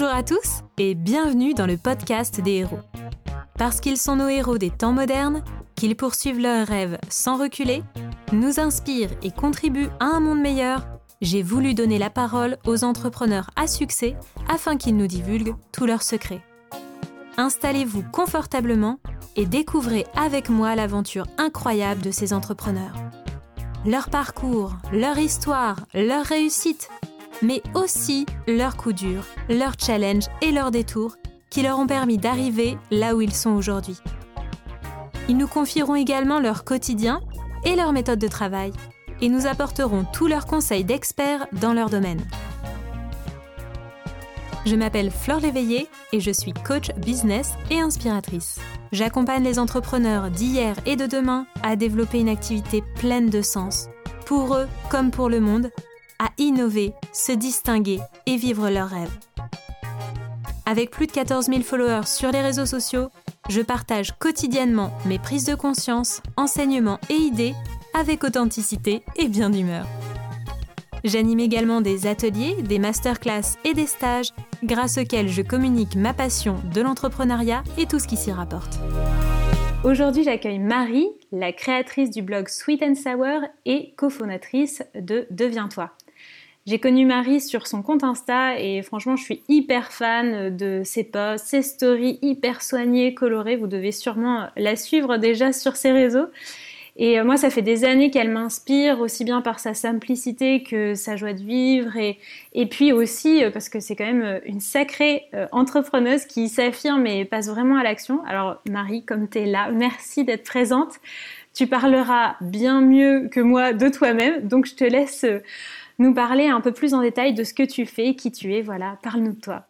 Bonjour à tous et bienvenue dans le podcast des héros. Parce qu'ils sont nos héros des temps modernes, qu'ils poursuivent leurs rêves sans reculer, nous inspirent et contribuent à un monde meilleur, j'ai voulu donner la parole aux entrepreneurs à succès afin qu'ils nous divulguent tous leurs secrets. Installez-vous confortablement et découvrez avec moi l'aventure incroyable de ces entrepreneurs. Leur parcours, leur histoire, leur réussite, mais aussi leurs coups durs, leurs challenges et leurs détours qui leur ont permis d'arriver là où ils sont aujourd'hui. Ils nous confieront également leur quotidien et leur méthode de travail et nous apporteront tous leurs conseils d'experts dans leur domaine. Je m'appelle Flore Léveillé et je suis coach business et inspiratrice. J'accompagne les entrepreneurs d'hier et de demain à développer une activité pleine de sens, pour eux comme pour le monde, à innover, se distinguer et vivre leurs rêves. Avec plus de 14 000 followers sur les réseaux sociaux, je partage quotidiennement mes prises de conscience, enseignements et idées avec authenticité et bien d'humeur. J'anime également des ateliers, des masterclass et des stages grâce auxquels je communique ma passion de l'entrepreneuriat et tout ce qui s'y rapporte. Aujourd'hui, j'accueille Marie, la créatrice du blog Sweet and Sour et cofondatrice de Deviens-toi. J'ai connu Marie sur son compte Insta et franchement, je suis hyper fan de ses posts, ses stories hyper soignées, colorées. Vous devez sûrement la suivre déjà sur ses réseaux. Et euh, moi, ça fait des années qu'elle m'inspire, aussi bien par sa simplicité que sa joie de vivre, et, et puis aussi euh, parce que c'est quand même euh, une sacrée entrepreneuse qui s'affirme et passe vraiment à l'action. Alors Marie, comme tu es là, merci d'être présente. Tu parleras bien mieux que moi de toi-même, donc je te laisse nous parler un peu plus en détail de ce que tu fais, qui tu es. Voilà, parle-nous de toi.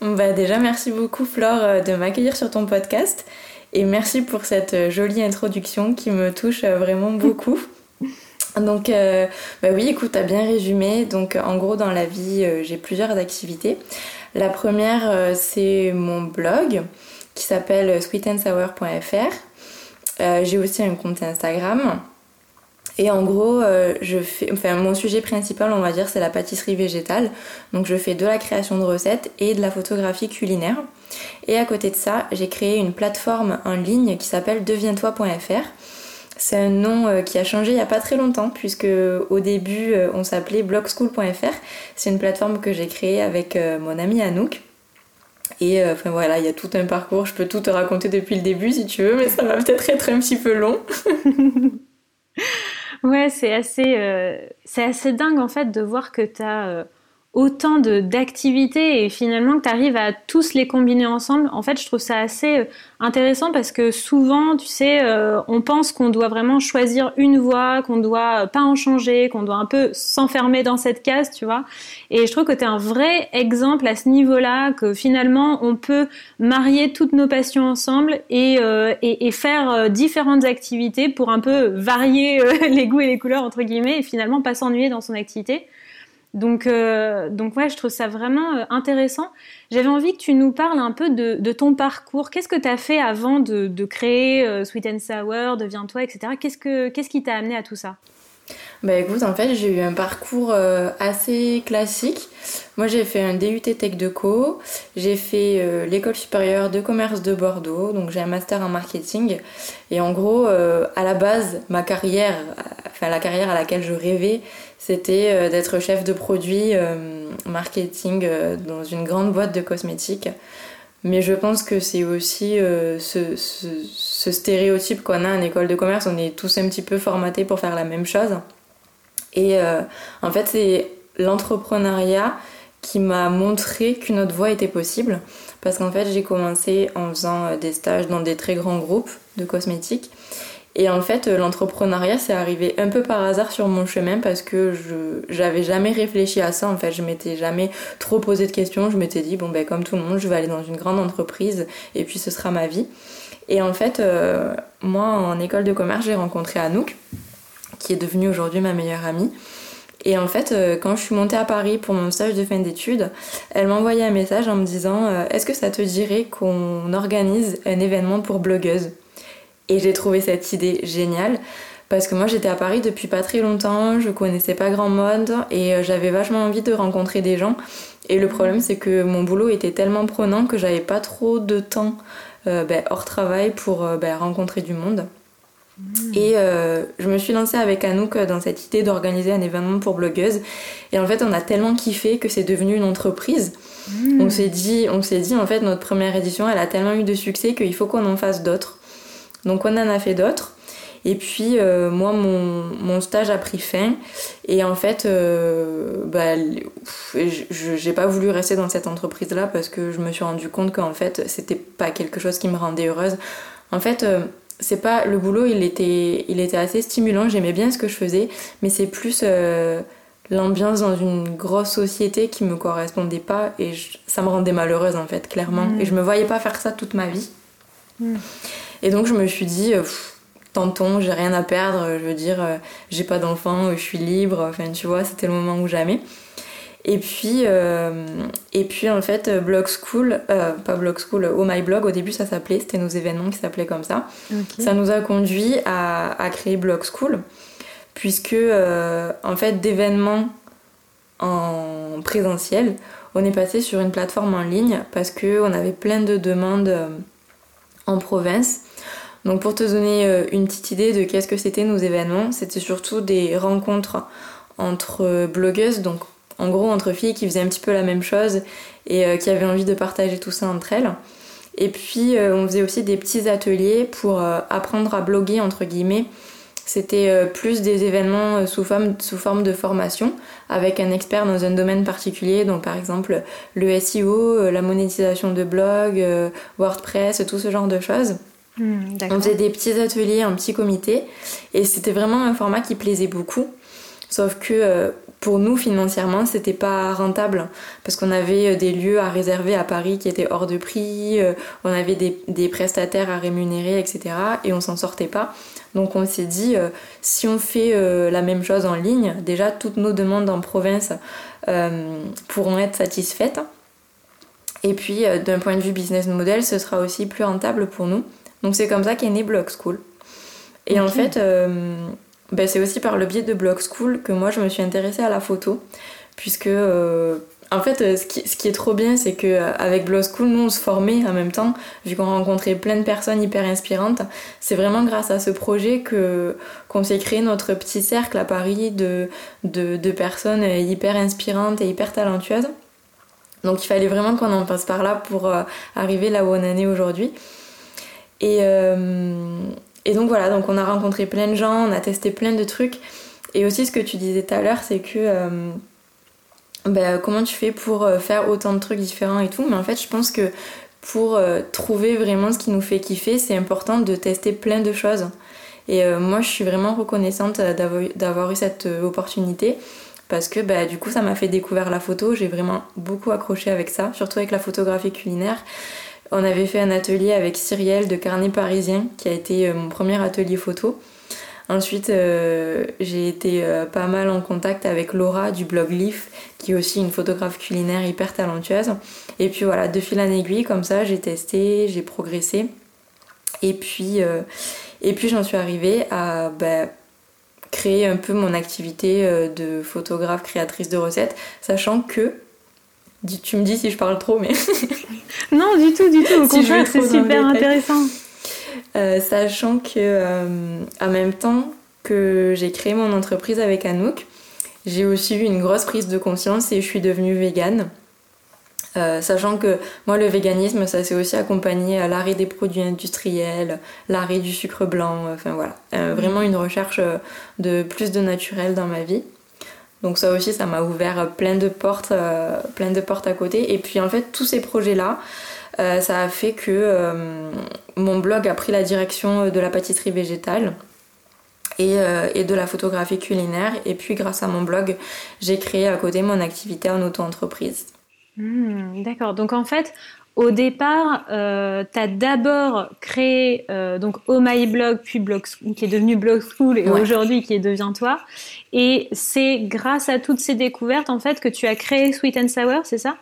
Bah déjà, merci beaucoup Flore de m'accueillir sur ton podcast. Et merci pour cette euh, jolie introduction qui me touche euh, vraiment beaucoup. Donc, euh, bah oui, écoute, t'as bien résumé. Donc, en gros, dans la vie, j'ai plusieurs activités. La première, c'est mon blog qui s'appelle sweetandsour.fr. j'ai aussi un compte Instagram. Et en gros, je fais, enfin, mon sujet principal, on va dire, c'est la pâtisserie végétale. Donc, je fais de la création de recettes et de la photographie culinaire. Et à côté de ça, j'ai créé une plateforme en ligne qui s'appelle deviens-toi.fr. C'est un nom euh, qui a changé il n'y a pas très longtemps puisque au début euh, on s'appelait blogschool.fr. C'est une plateforme que j'ai créée avec euh, mon ami Anouk. Et enfin voilà, il y a tout un parcours, je peux tout te raconter depuis le début si tu veux, mais ça va peut-être être un petit peu long. ouais, c'est assez, c'est assez dingue en fait de voir que tu as autant d'activités et finalement que tu arrives à tous les combiner ensemble, en fait, je trouve ça assez euh, intéressant parce que souvent, tu sais, euh, on pense qu'on doit vraiment choisir une voie, qu'on doit pas en changer, qu'on doit un peu s'enfermer dans cette case, tu vois. Et je trouve que tu es un vrai exemple à ce niveau-là, que finalement, on peut marier toutes nos passions ensemble et, euh, et, et, faire différentes activités pour un peu varier les goûts et les couleurs, entre guillemets, et finalement pas s'ennuyer dans son activité. Donc, euh, donc ouais, je trouve ça vraiment euh, intéressant. J'avais envie que tu nous parles un peu de, ton parcours. Qu'est-ce que tu as fait avant de, créer euh, Sweet and Sour, Deviens-toi, etc. Qu'est-ce, que, qu'est-ce qui t'a amené à tout ça? Bah écoute, en fait, j'ai eu un parcours assez classique. Moi, j'ai fait un DUT Tech de Co. J'ai fait l'école supérieure de commerce de Bordeaux. Donc, j'ai un master en marketing. Et en gros, à la base, ma carrière, enfin la carrière à laquelle je rêvais, c'était euh, d'être chef de produit euh, marketing euh, dans une grande boîte de cosmétiques. Mais je pense que c'est aussi ce, stéréotype qu'on a en école de commerce. On est tous un petit peu formatés pour faire la même chose. Et en fait, c'est l'entrepreneuriat qui m'a montré qu'une autre voie était possible. Parce qu'en fait, j'ai commencé en faisant des stages dans des très grands groupes de cosmétiques. Et en fait, euh, l'entrepreneuriat, c'est arrivé un peu par hasard sur mon chemin parce que j'avais jamais réfléchi à ça. En fait, je m'étais jamais trop posé de questions. Je m'étais dit, bon, ben, comme tout le monde, je vais aller dans une grande entreprise et puis ce sera ma vie. Et en fait, euh, moi, en école de commerce, j'ai rencontré Anouk, qui est devenue aujourd'hui ma meilleure amie. Et en fait, euh, quand je suis montée à Paris pour mon stage de fin d'études, elle m'a envoyé un message en me disant Est-ce que ça te dirait qu'on organise un événement pour blogueuses? Et j'ai trouvé cette idée géniale parce que moi j'étais à Paris depuis pas très longtemps, je connaissais pas grand monde et j'avais vachement envie de rencontrer des gens. Et le problème c'est que mon boulot était tellement prenant que j'avais pas trop de temps ben, hors travail pour ben, rencontrer du monde. Hmm. Et euh, je me suis lancée avec Anouk dans cette idée d'organiser un événement pour blogueuses. Et en fait, on a tellement kiffé que c'est devenu une entreprise. Hmm. On s'est dit, on s'est dit, en fait, notre première édition, elle a tellement eu de succès qu'il faut qu'on en fasse d'autres. Donc, on en a fait d'autres. Et puis, euh, moi, mon, mon, stage a pris fin. Et en fait, euh, bah, j'ai pas voulu rester dans cette entreprise-là parce que je me suis rendu compte qu'en fait, c'était pas quelque chose qui me rendait heureuse. En fait, c'est pas le boulot il était il était assez stimulant j'aimais bien ce que je faisais mais c'est plus euh, l'ambiance dans une grosse société qui me correspondait pas et ça me rendait malheureuse en fait clairement mm. et je me voyais pas faire ça toute ma vie mm. Et donc je me suis dit euh, tantôt j'ai rien à perdre je veux dire euh, j'ai pas d'enfant je suis libre enfin tu vois c'était le moment ou jamais et puis, euh, et puis en fait, Blog School, euh, pas Blog School, Oh My Blog, au début ça s'appelait, c'était nos événements qui s'appelaient comme ça. Ça nous a conduit à, à, créer Blog School, puisque euh, en fait, d'événements en présentiel, on est passé sur une plateforme en ligne parce qu'on avait plein de demandes en province. Donc pour te donner une petite idée de qu'est-ce que c'était nos événements, c'était surtout des rencontres entre blogueuses, donc en gros entre filles qui faisaient un petit peu la même chose et euh, qui avaient envie de partager tout ça entre elles. Et puis euh, on faisait aussi des petits ateliers pour euh, apprendre à bloguer entre guillemets. C'était plus des événements sous forme, sous forme de formation avec un expert dans un domaine particulier, donc par exemple le SEO, la monétisation de blog, WordPress, tout ce genre de choses. Hmm, on faisait des petits ateliers en petit comité et c'était vraiment un format qui plaisait beaucoup. Sauf que pour nous financièrement c'était pas rentable parce qu'on avait euh, des lieux à réserver à Paris qui étaient hors de prix, euh, on avait des, prestataires à rémunérer etc et on s'en sortait pas. Donc on s'est dit euh, si on fait la même chose en ligne, déjà toutes nos demandes en province pourront être satisfaites. Et puis d'un point de vue business model, ce sera aussi plus rentable pour nous. Donc c'est comme ça qu'est né Blog School. Et en fait, ben, c'est aussi par le biais de Blog School que moi je me suis intéressée à la photo, puisque euh, en fait euh, ce qui, ce qui, est trop bien c'est que euh, avec Blog School nous on se formait en même temps, vu qu'on rencontrait plein de personnes hyper inspirantes. C'est vraiment grâce à ce projet que qu'on s'est créé notre petit cercle à Paris de, de, de, personnes hyper inspirantes et hyper talentueuses. Donc il fallait vraiment qu'on en passe par là pour arriver là où on en est aujourd'hui. Et, et donc voilà, donc on a rencontré plein de gens, on a testé plein de trucs. Et aussi ce que tu disais tout à l'heure, c'est que euh, ben, comment tu fais pour euh, faire autant de trucs différents et tout. Mais en fait, je pense que pour euh, trouver vraiment ce qui nous fait kiffer, c'est important de tester plein de choses. Et moi, je suis vraiment reconnaissante d'avoir eu cette opportunité parce que bah, du coup, ça m'a fait découvrir la photo. J'ai vraiment beaucoup accroché avec ça, surtout avec la photographie culinaire. On avait fait un atelier avec Cyrielle de Carnet Parisien, qui a été euh, mon premier atelier photo. Ensuite, euh, j'ai été euh, pas mal en contact avec Laura du blog Leaf, qui est aussi une photographe culinaire hyper talentueuse. Et puis voilà, de fil en aiguille, comme ça, j'ai testé, j'ai progressé. Et puis, j'en suis arrivée à bah, créer un peu mon activité de photographe créatrice de recettes, sachant que tu me dis si je parle trop, mais. non, du tout, du tout. Au contraire, c'est super intéressant. Euh, sachant que, euh, en même temps que j'ai créé mon entreprise avec Anouk, j'ai aussi eu une grosse prise de conscience et je suis devenue végane. Euh, sachant que moi le véganisme ça s'est aussi accompagné à l'arrêt des produits industriels, l'arrêt du sucre blanc, enfin voilà, vraiment une recherche de plus de naturel dans ma vie. Donc ça aussi, ça m'a ouvert plein de portes, euh, plein de portes à côté. Et puis en fait, tous ces projets-là, euh, ça a fait que euh, mon blog a pris la direction de la pâtisserie végétale. Et, de la photographie culinaire. Et puis grâce à mon blog, j'ai créé à côté mon activité en auto-entreprise. Hmm, d'accord. Donc en fait, au départ, euh, tu as d'abord créé euh, donc Oh My Blog, puis Blog, qui est devenu Blog School et aujourd'hui qui est devient toi. Et c'est grâce à toutes ces découvertes en fait que tu as créé Sweet and Sour, c'est ça?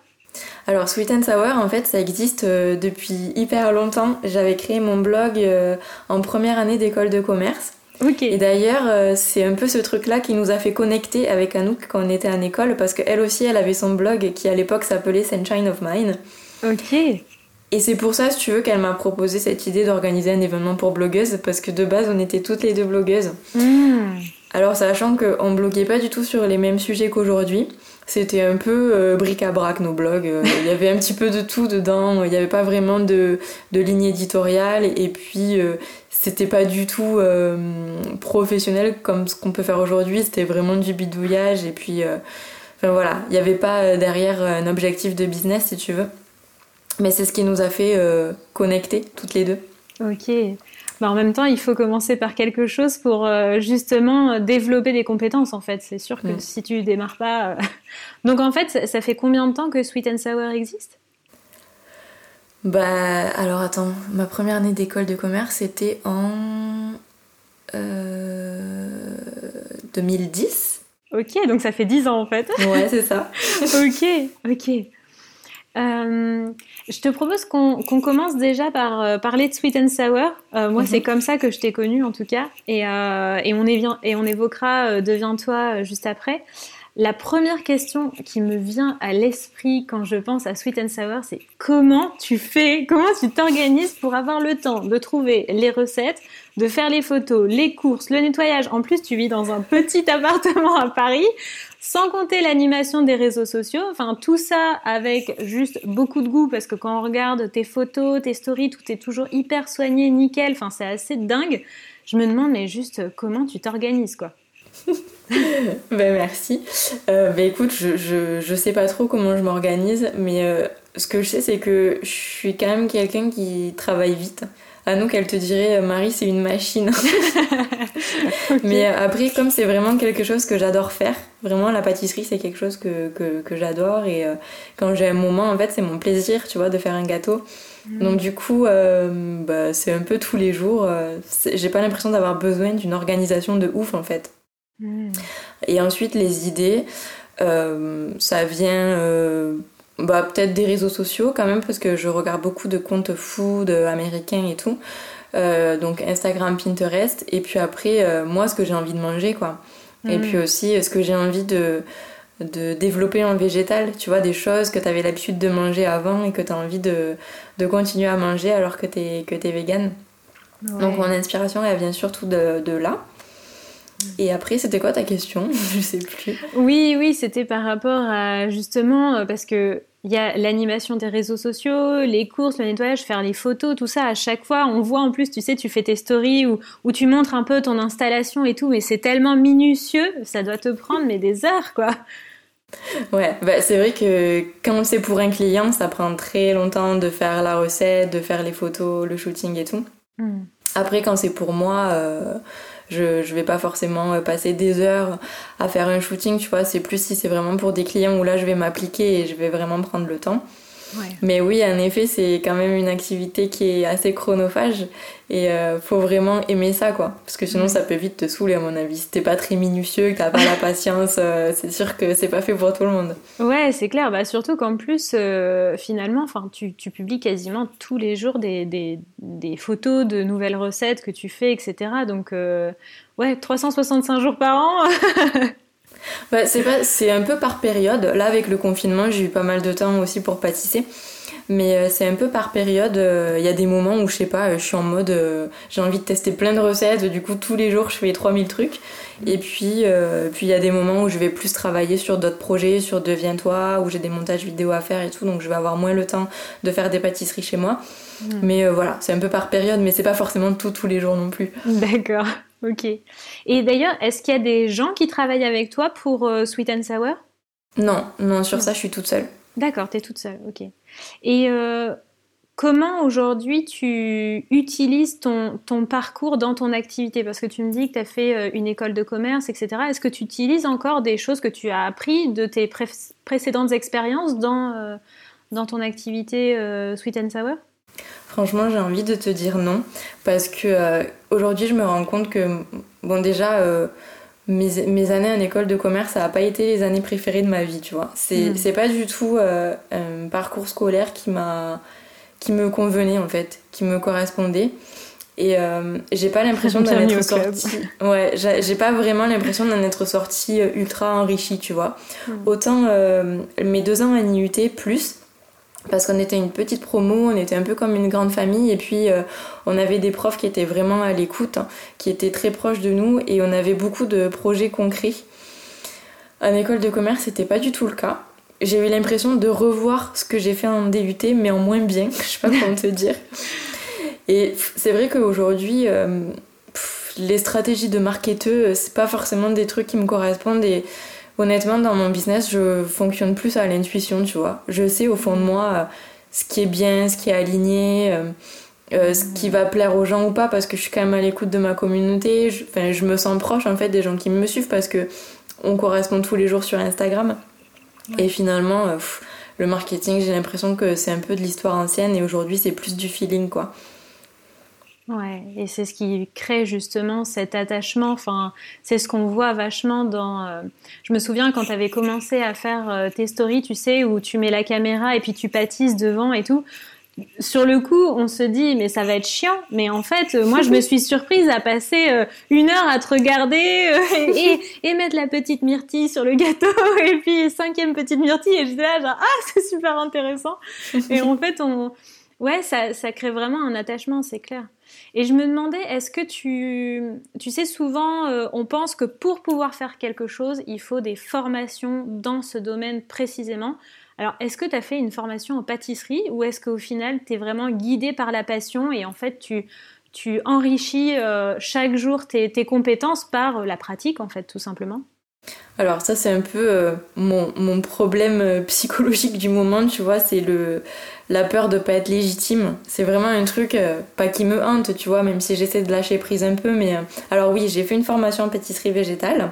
Alors Sweet and Sour, en fait, ça existe euh, depuis hyper longtemps. J'avais créé mon blog euh, en première année d'école de commerce. Et d'ailleurs, euh, c'est un peu ce truc-là qui nous a fait connecter avec Anouk quand on était en école, parce qu'elle aussi, elle avait son blog qui à l'époque s'appelait Sunshine of Mine. Ok. Et c'est pour ça, si tu veux, qu'elle m'a proposé cette idée d'organiser un événement pour blogueuses, parce que de base, on était toutes les deux blogueuses. Hmm. Alors, sachant qu'on bloguait pas du tout sur les mêmes sujets qu'aujourd'hui, c'était un peu euh, bric-à-brac nos blogs. Euh, Il y avait un petit peu de tout dedans. Il n'y avait pas vraiment de, de ligne éditoriale. Et puis, euh, c'était pas du tout euh, professionnel comme ce qu'on peut faire aujourd'hui. C'était vraiment du bidouillage. Et puis, enfin voilà, il n'y avait pas derrière un objectif de business, si tu veux. Mais c'est ce qui nous a fait euh, connecter toutes les deux. Ok. Bah, en même temps, il faut commencer par quelque chose pour euh, justement développer des compétences, en fait. C'est sûr que si tu démarres pas. euh, Donc, en fait, ça, ça fait combien de temps que Sweet and Sour existe? Bah, alors attends, ma première année d'école de commerce, c'était en euh, 2010. Ok, donc ça fait 10 ans, en fait. Ouais, c'est ça. ok, ok. Euh, je te propose qu'on commence déjà par euh, parler de Sweet and Sour. Euh, moi, Mhm. c'est comme ça que je t'ai connue, en tout cas. Et, et, on, et on évoquera Deviens-toi juste après. La première question qui me vient à l'esprit quand je pense à Sweet and Sour, c'est comment tu fais, comment tu t'organises pour avoir le temps de trouver les recettes, de faire les photos, les courses, le nettoyage. En plus, tu vis dans un petit appartement à Paris, sans compter l'animation des réseaux sociaux. Enfin, tout ça avec juste beaucoup de goût parce que quand on regarde tes photos, tes stories, tout est toujours hyper soigné, nickel. Enfin, c'est assez dingue. Je me demande, mais juste comment tu t'organises, quoi? Ben merci. Euh, ben écoute, je, je, je sais pas trop comment je m'organise, mais euh, ce que je sais, c'est que je suis quand même quelqu'un qui travaille vite. À nous, qu'elle te dirait, euh, Marie, c'est une machine. Mais après, comme c'est vraiment quelque chose que j'adore faire, vraiment la pâtisserie c'est quelque chose que, que, que j'adore et euh, quand j'ai un moment, en fait, c'est mon plaisir, tu vois, de faire un gâteau. Donc du coup, euh, bah, c'est un peu tous les jours. euh, j'ai pas l'impression d'avoir besoin d'une organisation de ouf en fait. Mm. Et ensuite, les idées, ça vient bah, peut-être des réseaux sociaux quand même, parce que je regarde beaucoup de comptes food américains et tout. Euh, donc Instagram, Pinterest. Et puis après, euh, moi, ce que j'ai envie de manger, quoi. Et Mm. puis aussi, ce que j'ai envie de, de développer en végétal. Tu vois, des choses que tu avais l'habitude de manger avant et que tu as envie de, de continuer à manger alors que tu es, que es vegan. Donc mon inspiration, elle vient surtout de, de là. Et après, c'était quoi ta question Je sais plus. Oui, oui, c'était par rapport à justement euh, parce que il y a l'animation des réseaux sociaux, les courses, le nettoyage, faire les photos, tout ça. À chaque fois, on voit en plus, tu sais, tu fais tes stories où, où tu montres un peu ton installation et tout, mais c'est tellement minutieux, ça doit te prendre mais des heures, quoi. Ouais, bah, c'est vrai que quand c'est pour un client, ça prend très longtemps de faire la recette, de faire les photos, le shooting et tout. Mm. Après, quand c'est pour moi, euh, je, je vais pas forcément euh, passer des heures à faire un shooting, tu vois. C'est plus si c'est vraiment pour des clients où là, je vais m'appliquer et je vais vraiment prendre le temps. Ouais. Mais oui, en effet, c'est quand même une activité qui est assez chronophage et euh, faut vraiment aimer ça, quoi. Parce que sinon, Mm. ça peut vite te saouler, à mon avis. Si t'es pas très minutieux, que t'as pas la patience, euh, c'est sûr que c'est pas fait pour tout le monde. Ouais, c'est clair. Bah, surtout qu'en plus, euh, finalement, enfin, tu, tu publies quasiment tous les jours des, des, des photos de nouvelles recettes que tu fais, etc. Donc, euh, ouais, 365 jours par an. Ouais, c'est pas, c'est un peu par période. Là, avec le confinement, j'ai eu pas mal de temps aussi pour pâtisser. Mais euh, c'est un peu par période. euh, Il y a des moments où, je sais pas, euh, je suis en mode, euh, j'ai envie de tester plein de recettes. Du coup, tous les jours, je fais 3000 trucs. Et puis, euh, puis il y a des moments où je vais plus travailler sur d'autres projets, sur Deviens-toi, où j'ai des montages vidéo à faire et tout. Donc, je vais avoir moins le temps de faire des pâtisseries chez moi. Mm. Mais voilà, c'est un peu par période, mais c'est pas forcément tout tous les jours non plus. D'accord, ok. Et d'ailleurs, est-ce qu'il y a des gens qui travaillent avec toi pour euh, Sweet and Sour? Non, non, sur Non. ça, je suis toute seule. D'accord, t'es toute seule, ok. Et euh, comment aujourd'hui tu utilises ton, ton parcours dans ton activité? Parce que tu me dis que tu as fait euh, une école de commerce, etc. Est-ce que tu utilises encore des choses que tu as appris de tes pré- précédentes expériences dans, euh, dans ton activité Sweet and Sour? Franchement, j'ai envie de te dire non, parce que euh, aujourd'hui, je me rends compte que, bon, déjà, euh, mes, mes années en école de commerce, ça n'a pas été les années préférées de ma vie, tu vois. C'est Mm. pas du tout euh, un parcours scolaire qui m'a qui me convenait, en fait, qui me correspondait. Et j'ai pas l'impression d'en être sortie. Ouais, j'ai pas vraiment l'impression d'en être sortie euh, ultra enrichie, tu vois. Hmm. Autant mes deux ans à NIUT plus, parce qu'on était une petite promo, on était un peu comme une grande famille, et puis on avait des profs qui étaient vraiment à l'écoute, hein, qui étaient très proches de nous, et on avait beaucoup de projets concrets. En école de commerce, c'était pas du tout le cas. J'ai eu l'impression de revoir ce que j'ai fait en DUT, mais en moins bien, je sais pas comment te dire. Et c'est vrai qu'aujourd'hui, euh, les stratégies de marketeur, euh, c'est pas forcément des trucs qui me correspondent. Honnêtement, dans mon business, je fonctionne plus à l'intuition, tu vois. Je sais au fond de moi euh, ce qui est bien, ce qui est aligné. ce qui va plaire aux gens ou pas parce que je suis quand même à l'écoute de ma communauté je, je me sens proche en fait des gens qui me suivent parce que on correspond tous les jours sur Instagram et finalement le marketing j'ai l'impression que c'est un peu de l'histoire ancienne et aujourd'hui c'est plus du feeling quoi Ouais, et c'est ce qui crée justement cet attachement. Enfin, c'est ce qu'on voit vachement dans. Euh, je me souviens quand tu avais commencé à faire euh, tes stories, tu sais, où tu mets la caméra et puis tu pâtisses devant et tout. Sur le coup, on se dit mais ça va être chiant. Mais en fait, euh, moi, je me suis surprise à passer une heure à te regarder et, et, mettre la petite myrtille sur le gâteau et puis cinquième petite myrtille et j'étais là genre ah c'est super intéressant. Et en fait, on ouais ça crée vraiment un attachement, c'est clair. Et je me demandais, est-ce que tu, tu sais, souvent, euh, on pense que pour pouvoir faire quelque chose, il faut des formations dans ce domaine précisément. Alors, est-ce que tu as fait une formation en pâtisserie ou est-ce qu'au final, tu es vraiment guidé par la passion et en fait, tu, tu enrichis euh, chaque jour tes, compétences par euh, la pratique, en fait, tout simplement? Alors ça c'est un peu mon, mon, problème psychologique du moment, tu vois, c'est la peur de pas être légitime. C'est vraiment un truc, euh, pas qui me hante, tu vois, même si j'essaie de lâcher prise un peu. Mais euh, alors oui, j'ai fait une formation en pâtisserie végétale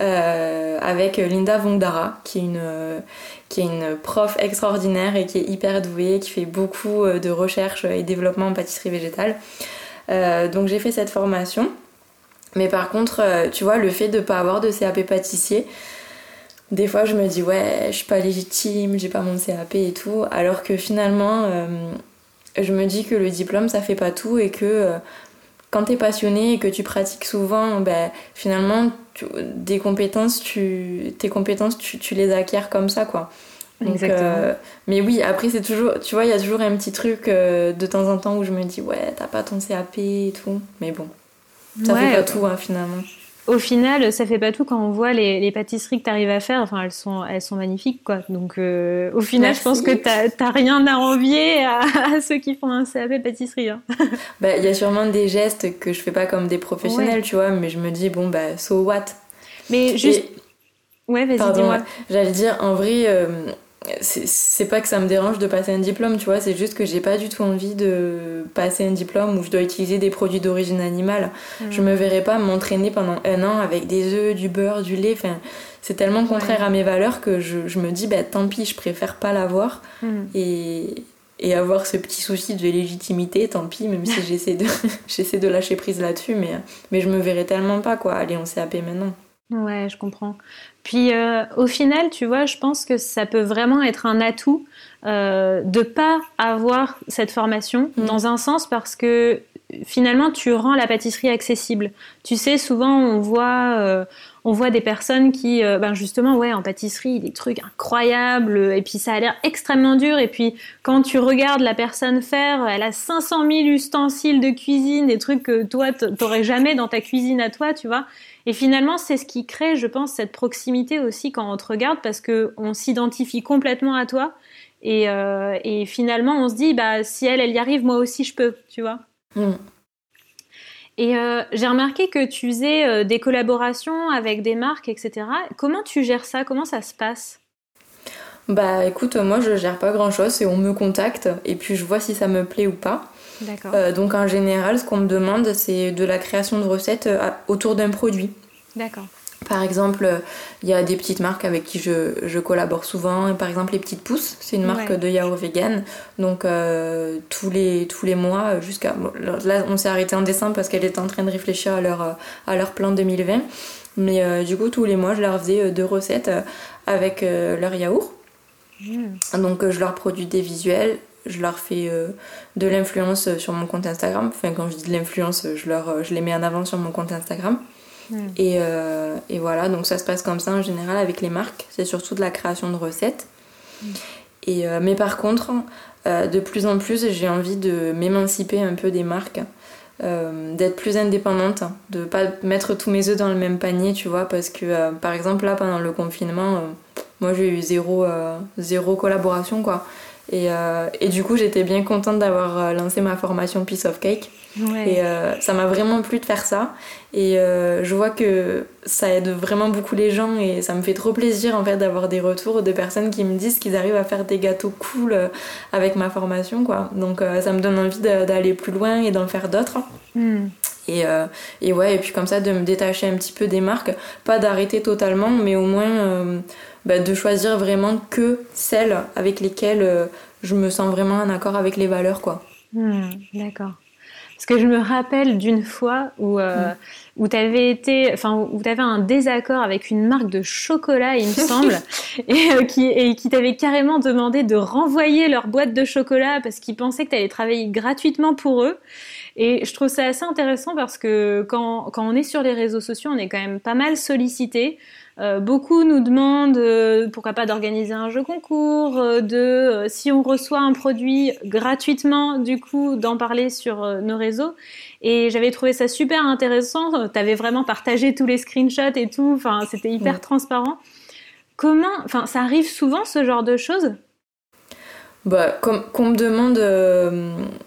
euh, avec Linda une qui est une prof extraordinaire et qui est hyper douée, qui fait beaucoup de recherche et développement en pâtisserie végétale. donc j'ai fait cette formation. Mais par contre, tu vois, le fait de pas avoir de CAP pâtissier, des fois je me dis ouais je suis pas légitime j'ai pas mon CAP et tout. Alors que finalement euh, je me dis que le diplôme ça fait pas tout et que euh, quand tu es passionné et que tu pratiques souvent ben, finalement des compétences tu tes compétences tu, les acquiers comme ça quoi. Euh, mais oui après c'est toujours tu vois il y a toujours un petit truc de temps en temps où je me dis ouais t'as pas ton CAP et tout. Mais bon ça fait pas tout hein, finalement au final, ça fait pas tout quand on voit les, pâtisseries que tu arrives à faire. Enfin, elles sont, elles sont magnifiques, quoi. Donc, euh, au final, je pense que t'as rien à envier à, ceux qui font un CAP pâtisserie. Hein. Bah, il y a sûrement des gestes que je fais pas comme des professionnels, tu vois, mais je me dis, bon, bah, so what? Mais juste. Ouais, vas-y, dis-moi. J'allais dire, en vrai, euh, c'est pas que ça me dérange de passer un diplôme, tu vois, c'est juste que j'ai pas du tout envie de passer un diplôme où je dois utiliser des produits d'origine animale. Mm. Je me verrais pas m'entraîner pendant un an avec des œufs, du beurre, du lait, enfin, c'est tellement contraire à mes valeurs que je, je me dis, bah tant pis, je préfère pas l'avoir mm. et, et avoir ce petit souci de légitimité, tant pis, même si j'essaie de, j'essaie de lâcher prise là-dessus, mais, mais je me verrais tellement pas, quoi, aller en CAP maintenant. Ouais, je comprends. Puis euh, au final, tu vois, je pense que ça peut vraiment être un atout euh, de pas avoir cette formation mm. dans un sens parce que finalement tu rends la pâtisserie accessible. Tu sais, souvent on voit euh, on voit des personnes qui, euh, ben justement, ouais, en pâtisserie, des trucs incroyables, et puis ça a l'air extrêmement dur, et puis quand tu regardes la personne faire, elle a 500 000 ustensiles de cuisine, des trucs que toi, t'aurais jamais dans ta cuisine à toi, tu vois. Et finalement, c'est ce qui crée, je pense, cette proximité aussi quand on te regarde parce que on s'identifie complètement à toi. Et, euh, et, finalement, on se dit, bah, si elle, elle y arrive, moi aussi, je peux, tu vois. Mm. Et euh, j'ai remarqué que tu faisais euh, des collaborations avec des marques, etc. Comment tu gères ça? Comment ça se passe? Bah écoute, moi je gère pas grand chose et on me contacte et puis je vois si ça me plaît ou pas. Euh, donc en général, ce qu'on me demande, c'est de la création de recettes euh, autour d'un produit. D'accord. Par exemple, il y a des petites marques avec qui je, collabore souvent. Par exemple, les Petites Pousses, c'est une marque de yaourt vegan. Donc, euh, tous, les, tous les mois, jusqu'à. Là, on s'est arrêté en décembre parce qu'elle était en train de réfléchir à leur, à leur plan 2020. Mais du coup, tous les mois, je leur faisais deux recettes avec leur yaourt. Mmh. Donc, je leur produis des visuels, je leur fais de l'influence sur mon compte Instagram. Enfin, quand je dis de l'influence, je, leur, je les mets en avant sur mon compte Instagram. Hmm. Et, et, voilà, donc ça se passe comme ça en général avec les marques. C'est surtout de la création de recettes. Hmm. Et, mais par contre, de plus en plus, j'ai envie de m'émanciper un peu des marques. Euh, d'être plus indépendante, de pas mettre tous mes œufs dans le même panier, tu vois, parce que euh, par exemple là pendant le confinement, euh, moi j'ai eu zéro, zéro collaboration quoi. Et, et du coup j'étais bien contente d'avoir lancé ma formation Piece of Cake et euh, ça m'a vraiment plu de faire ça. Et euh, je vois que ça aide vraiment beaucoup les gens et ça me fait trop plaisir en fait d'avoir des retours de personnes qui me disent qu'ils arrivent à faire des gâteaux cool euh, avec ma formation quoi. Donc ça me donne envie d'aller plus loin et d'en faire d'autres. Hmm. Et, et, ouais, et puis comme ça de me détacher un petit peu des marques, pas d'arrêter totalement, mais au moins bah, de choisir vraiment que celles avec lesquelles je me sens vraiment en accord avec les valeurs quoi. Hmm, d'accord. Parce que je me rappelle d'une fois où, euh, mm. où tu avais été, enfin, où avais un désaccord avec une marque de chocolat, il me semble, et, euh, qui, et qui t'avait carrément demandé de renvoyer leur boîte de chocolat parce qu'ils pensaient que tu allais travailler gratuitement pour eux. Et je trouve ça assez intéressant parce que quand, quand on est sur les réseaux sociaux, on est quand même pas mal sollicité. Euh, beaucoup nous demandent euh, pourquoi pas d'organiser un jeu concours, euh, de si on reçoit un produit gratuitement, du coup d'en parler sur nos réseaux. Et j'avais trouvé ça super intéressant. Tu avais vraiment partagé tous les screenshots et tout. Enfin, c'était hyper transparent. Comment, enfin, ça arrive souvent ce genre de choses? Bah, qu'on me demande,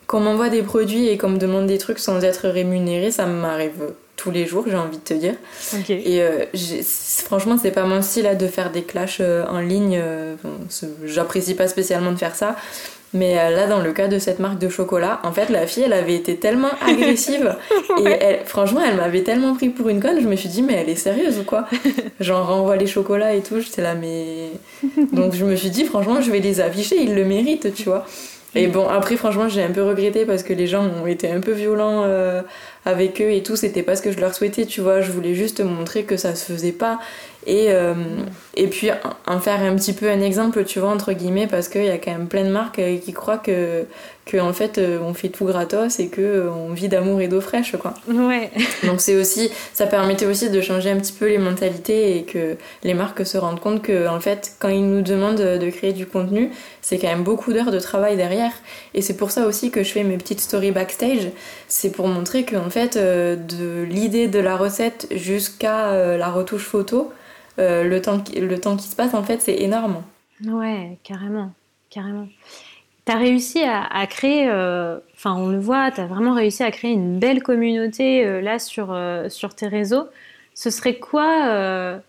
qu'on m'envoie des produits et qu'on me demande des trucs sans être rémunéré, ça m'arrive tous les jours, j'ai envie de te dire. Et euh, franchement, c'est pas mon style là, de faire des clashs euh, en ligne. Euh, j'apprécie pas spécialement de faire ça. Mais là, dans le cas de cette marque de chocolat, en fait, la fille, elle avait été tellement agressive. Et franchement, elle m'avait tellement pris pour une conne. Je me suis dit, mais elle est sérieuse ou quoi? Genre, renvoie les chocolats et tout. J'étais là, mais. Donc, je me suis dit, franchement, je vais les afficher. Ils le méritent, tu vois? Et bon, après, franchement, j'ai un peu regretté parce que les gens ont été un peu violents avec eux et tout, c'était pas ce que je leur souhaitais, tu vois. Je voulais juste montrer que ça se faisait pas. Et, euh, et puis en faire un petit peu un exemple, tu vois, entre guillemets, parce qu'il y a quand même plein de marques euh, qui croient que, que en fait euh, on fait tout gratos et que on vit d'amour et d'eau fraîche, quoi. Ouais. Donc c'est aussi, ça permettait aussi de changer un petit peu les mentalités et que les marques se rendent compte que en fait, quand ils nous demandent de créer du contenu, c'est quand même beaucoup d'heures de travail derrière. Et c'est pour ça aussi que je fais mes petites stories backstage. C'est pour montrer qu'en fait, de l'idée de la recette jusqu'à la retouche photo, euh, le, temps, le temps qui se passe, en fait, c'est énorme. Ouais, carrément, carrément. Tu as réussi à, créer, euh, enfin on le voit, tu as vraiment réussi à créer une belle communauté euh, là sur, sur tes réseaux. Ce serait quoi,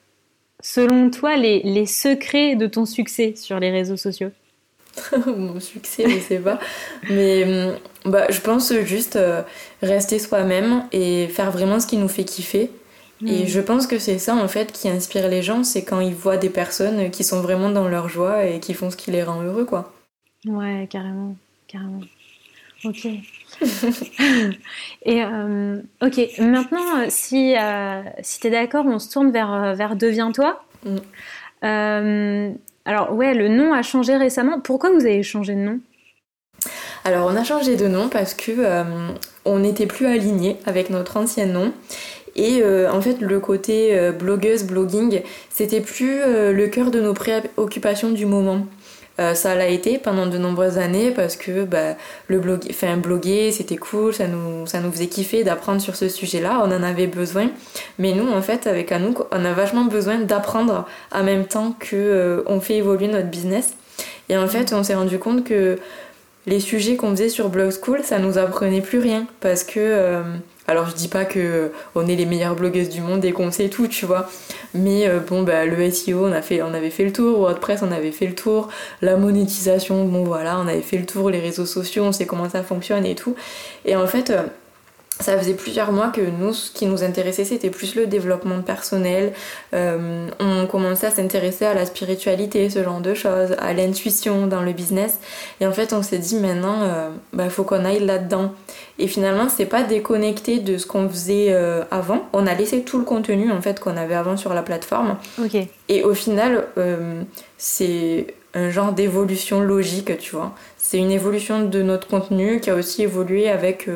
selon toi, les, les, secrets de ton succès sur les réseaux sociaux? Mon succès, je sais pas. Mais hum, bah, je pense juste rester soi-même et faire vraiment ce qui nous fait kiffer. Et mm. je pense que c'est ça en fait qui inspire les gens, c'est quand ils voient des personnes qui sont vraiment dans leur joie et qui font ce qui les rend heureux, quoi. Ouais, carrément, carrément. Ok. et euh, ok, maintenant, euh, si, euh, si tu es d'accord, on se tourne vers, vers Deviens-toi. Mm. alors, ouais, le nom a changé récemment. Pourquoi vous avez changé de nom? Alors on a changé de nom parce que on n'était plus aligné avec notre ancien nom et euh, en fait, le côté euh, blogueuse, blogging, c'était plus euh, le cœur de nos préoccupations du moment. ça l'a été pendant de nombreuses années parce que bah, le blog, enfin, bloguer c'était cool, ça nous, ça nous faisait kiffer d'apprendre sur ce sujet-là, on en avait besoin. Mais nous, en fait, avec Anouk, on a vachement besoin d'apprendre en même temps que on fait évoluer notre business. Et en fait, on s'est rendu compte que les sujets qu'on faisait sur Blog School, ça nous apprenait plus rien parce que alors je dis pas que euh, on est les meilleures blogueuses du monde et qu'on sait tout, tu vois. Mais euh, bon bah le SEO, on a fait avait fait le tour, WordPress, on avait fait le tour, la monétisation, bon voilà, on avait fait le tour, les réseaux sociaux, on sait comment ça fonctionne et tout. Et en fait, euh, ça faisait plusieurs mois que nous, ce qui nous intéressait, c'était plus le développement personnel. Euh, on commençait à s'intéresser à la spiritualité, ce genre de choses, à l'intuition dans le business. Et en fait, on s'est dit maintenant, il euh, bah, faut qu'on aille là-dedans. Et finalement, c'est pas déconnecté de ce qu'on faisait euh, avant. On a laissé tout le contenu en fait qu'on avait avant sur la plateforme. Ok. Et au final, c'est un genre d'évolution logique, tu vois. C'est une évolution de notre contenu qui a aussi évolué avec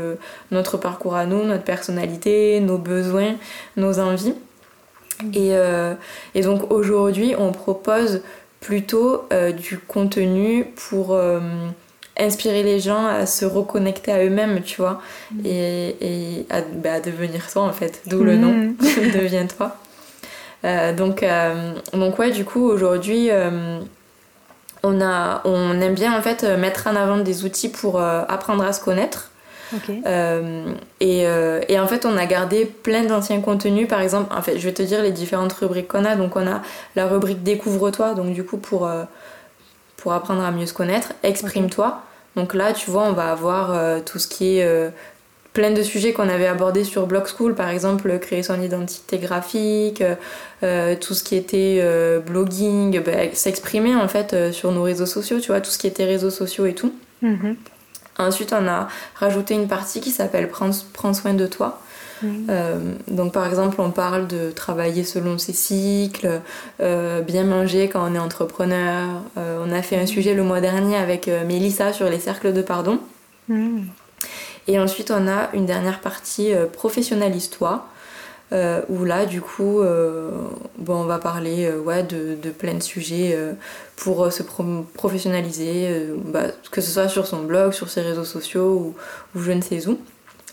notre parcours à nous, notre personnalité, nos besoins, nos envies. Mmh. Et, et donc aujourd'hui, on propose plutôt du contenu pour inspirer les gens à se reconnecter à eux-mêmes, tu vois, mm. et, bah, à, devenir toi en fait, d'où le nom, mm. deviens-toi. Euh, donc, euh, donc ouais, du coup aujourd'hui, euh, on, a, on aime bien en fait mettre en avant des outils pour apprendre à se connaître. Et, et, en fait, on a gardé plein d'anciens contenus. Par exemple, en fait, je vais te dire les différentes rubriques qu'on a. Donc, on a la rubrique Découvre-toi, donc du coup, pour, pour apprendre à mieux se connaître. Exprime-toi. Donc là, tu vois, on va avoir euh, tout ce qui est euh, plein de sujets qu'on avait abordés sur Blog School, par exemple créer son identité graphique, euh, tout ce qui était blogging, bah, s'exprimer en fait sur nos réseaux sociaux, tu vois, tout ce qui était réseaux sociaux et tout. Mhm. Ensuite, on a rajouté une partie qui s'appelle Prends soin de toi. Euh, donc par exemple, on parle de travailler selon ses cycles, euh, bien manger quand on est entrepreneur. Euh, on a fait un sujet le mois dernier avec Mélissa sur les cercles de pardon. Mm. Et ensuite, on a une dernière partie professionnalise-toi. où là, du coup, bon, on va parler ouais, de, de, plein de sujets pour se professionnaliser, bah, que ce soit sur son blog, sur ses réseaux sociaux ou, ou je ne sais où.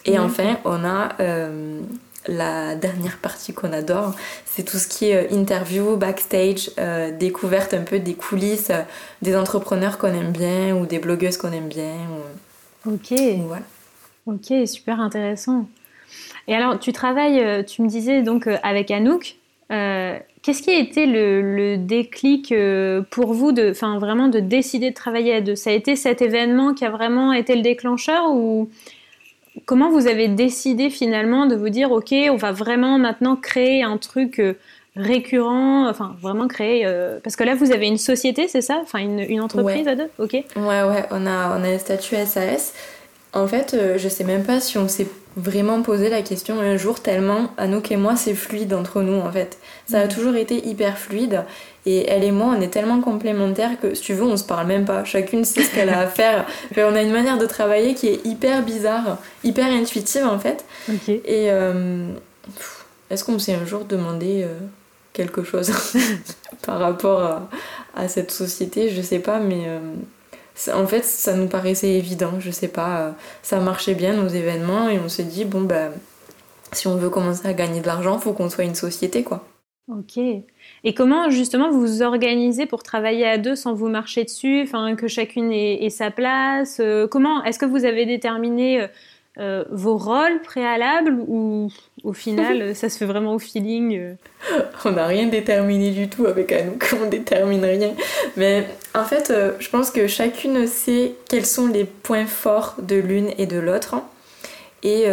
Et enfin, on a euh, la dernière partie qu'on adore, c'est tout ce qui est euh, interview, backstage, euh, découverte un peu des coulisses des entrepreneurs qu'on aime bien ou des blogueuses qu'on aime bien. Ok. Voilà. Ok, super intéressant. Et alors, tu travailles, tu me disais donc avec Anouk. Qu'est-ce qui a été le, déclic pour vous de, enfin vraiment de décider de travailler à deux? Ça a été cet événement qui a vraiment été le déclencheur ou comment vous avez décidé finalement de vous dire, ok, on va vraiment maintenant créer un truc euh, récurrent, enfin vraiment créer, euh, parce que là vous avez une société, c'est ça? Enfin une, entreprise à deux? Ok. Ouais, ouais, on a, on a un statut SAS. En fait, euh, je sais même pas si on s'est vraiment posé la question un jour tellement Anouk et moi c'est fluide entre nous en fait. Ça a mm. toujours été hyper fluide et elle et moi on est tellement complémentaires que si tu veux on se parle même pas. Chacune sait ce qu'elle a à faire. on a une manière de travailler qui est hyper bizarre, hyper intuitive en fait. Et euh, est-ce qu'on s'est un jour demandé euh, quelque chose par rapport à, cette société? Je sais pas mais en fait, ça nous paraissait évident, je sais pas, euh, ça marchait bien nos événements et on s'est dit, bon, ben, si on veut commencer à gagner de l'argent, faut qu'on soit une société, quoi. Ok. Et comment justement vous vous organisez pour travailler à deux sans vous marcher dessus, que chacune ait, sa place euh, Comment est-ce que vous avez déterminé euh, euh, vos rôles préalables ou au final ça se fait vraiment au feeling euh On n'a rien déterminé du tout avec Anouk, on détermine rien. Mais en fait, euh, je pense que chacune sait quels sont les points forts de l'une et de l'autre. Et